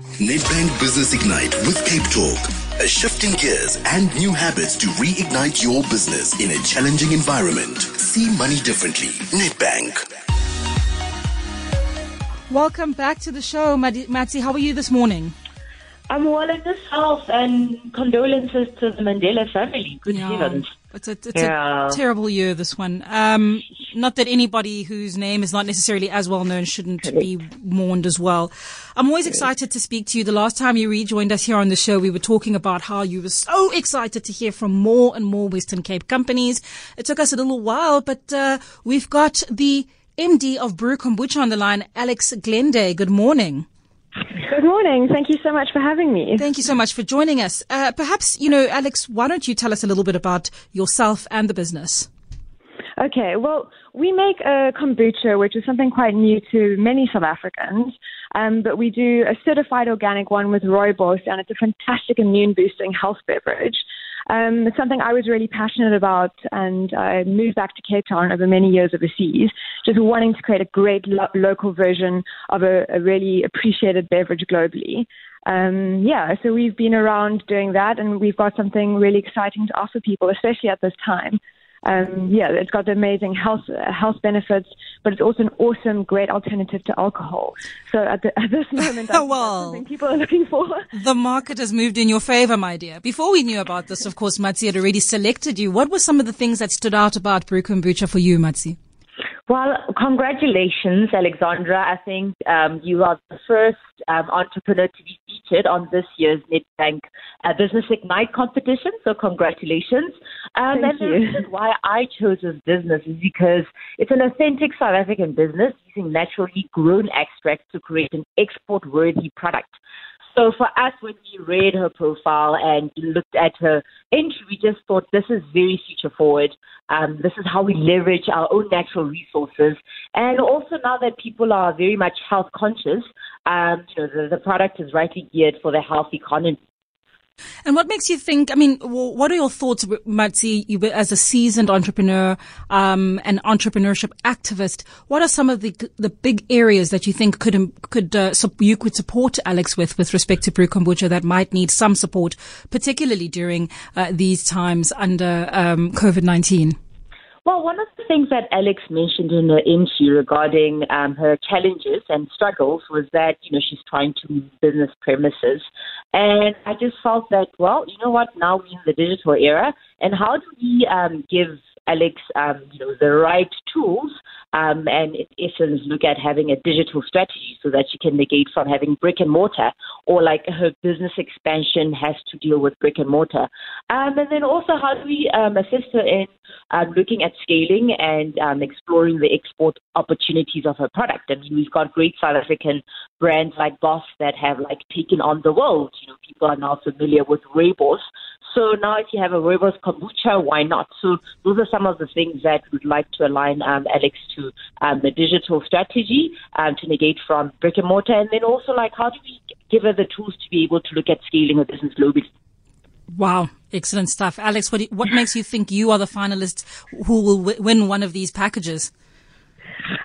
Nedbank Business Ignite with Cape Talk. A shift in gears and new habits to reignite your business in a challenging environment. See money differently. Nedbank. Welcome back to the show, Matsi. How are you this morning? I'm well in this house and condolences to the Mandela family. Good yeah. heavens. It's a, it's yeah. a terrible year, this one. Um, not that anybody whose name is not necessarily as well known shouldn't be mourned as well. I'm always excited to speak to you. The last time you rejoined us here on the show, we were talking about how you were so excited to hear from more and more Western Cape companies. It took us a little while, but uh, we've got the MD of Brew Kombucha on the line, Alex Glende. Good morning. Good morning. Thank you so much for having me. Thank you so much for joining us. Uh, perhaps, you know, Alex, why don't you tell us a little bit about yourself and the business? Okay, well, we make a kombucha, which is something quite new to many South Africans. Um, but we do a certified organic one with rooibos, and it's a fantastic immune boosting health beverage. Um, something I was really passionate about, and I moved back to Cape Town over many years overseas, just wanting to create a great lo- local version of a, a, really appreciated beverage globally. Um, yeah, so we've been around doing that, and we've got something really exciting to offer people, especially at this time. Um, yeah, it's got amazing health uh, health benefits, but it's also an awesome, great alternative to alcohol. So at, the, at this moment, well, something people are looking for. The market has moved in your favor, my dear. Before we knew about this, of course, Matsi had already selected you. What were some of the things that stood out about Brew Kombucha for you, Matsi? Well, congratulations, Alexandra. I think um, you are the first um, entrepreneur to be featured on this year's Nedbank uh, Business Ignite competition. So, congratulations. Um, Thank and you. the reason why I chose this business is because it's an authentic South African business using naturally grown extracts to create an export worthy product. So for us, when we read her profile and looked at her entry, we just thought this is very future forward. Um, this is how we leverage our own natural resources. And also now that people are very much health conscious, um, you know, the, the product is rightly geared for the health economy. And what makes you think? I mean, what are your thoughts, Matsi, you as a seasoned entrepreneur, um, and entrepreneurship activist? What are some of the the big areas that you think could um, could uh, you could support Alex with with respect to Brew Kombucha that might need some support, particularly during uh, these times under um, COVID nineteen? Well, one of the things that Alex mentioned in her interview regarding um, her challenges and struggles was that, you know, she's trying to move business premises. And I just felt that, well, you know what, now we're in the digital era, and how do we um, give Alex, um, you know, the right tools um, and in essence look at having a digital strategy so that she can negate from having brick and mortar or like her business expansion has to deal with brick and mortar. Um, and then also how do we um, assist her in um, looking at scaling and um, exploring the export opportunities of her product. I mean, we've got great South African brands like BOS that have like taken on the world. You know, people are now familiar with Rooibos. So now if you have a Rooibos kombucha, why not? So those are some of the things that we'd like to align um, Alex to um, the digital strategy um, to negate from brick and mortar. And then also like how do we give her the tools to be able to look at scaling her business globally? Wow, excellent stuff. Alex, what, what makes you think you are the finalist who will w- win one of these packages?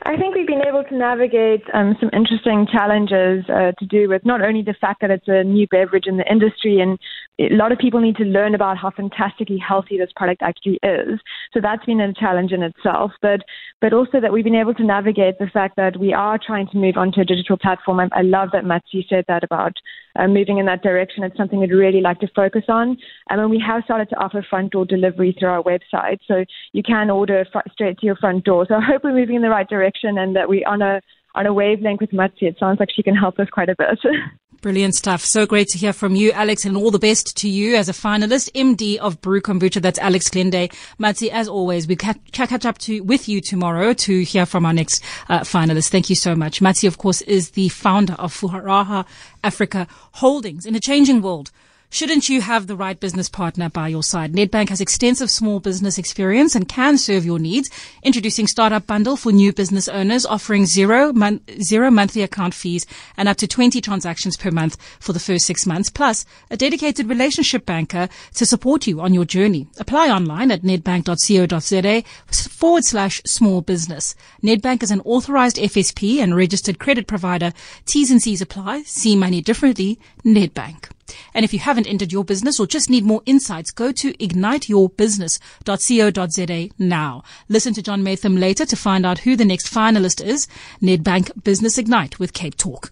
I think we've been able to navigate um, some interesting challenges uh, to do with not only the fact that it's a new beverage in the industry, and a lot of people need to learn about how fantastically healthy this product actually is. So that's been a challenge in itself, but but also that we've been able to navigate the fact that we are trying to move onto a digital platform. I, I love that Matsi said that about uh, moving in that direction. It's something we'd really like to focus on. And then we have started to offer front door delivery through our website, so you can order fr- straight to your front door. So I hope we're moving in the right direction and that we're on a on a wavelength with Matsi. It sounds like she can help us quite a bit. Brilliant stuff. So great to hear from you, Alex, and all the best to you as a finalist, MD of Brew Kombucha. That's Alex Glende. Matsi, as always, we can catch up to, with you tomorrow to hear from our next uh, finalist. Thank you so much. Matsi, of course, is the founder of Furaha Africa Holdings in a changing world. Shouldn't you have the right business partner by your side? Nedbank has extensive small business experience and can serve your needs. Introducing Startup Bundle for new business owners, offering zero, mon- zero monthly account fees and up to 20 transactions per month for the first six months, plus a dedicated relationship banker to support you on your journey. Apply online at nedbank.co.za forward slash small business. Nedbank is an authorized FSP and registered credit provider. T's and C's apply. See money differently. Nedbank. And if you haven't entered your business or just need more insights, go to igniteyourbusiness.co.za now. Listen to John Maytham later to find out who the next finalist is. Nedbank Business Ignite with Cape Talk.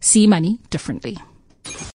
See money differently.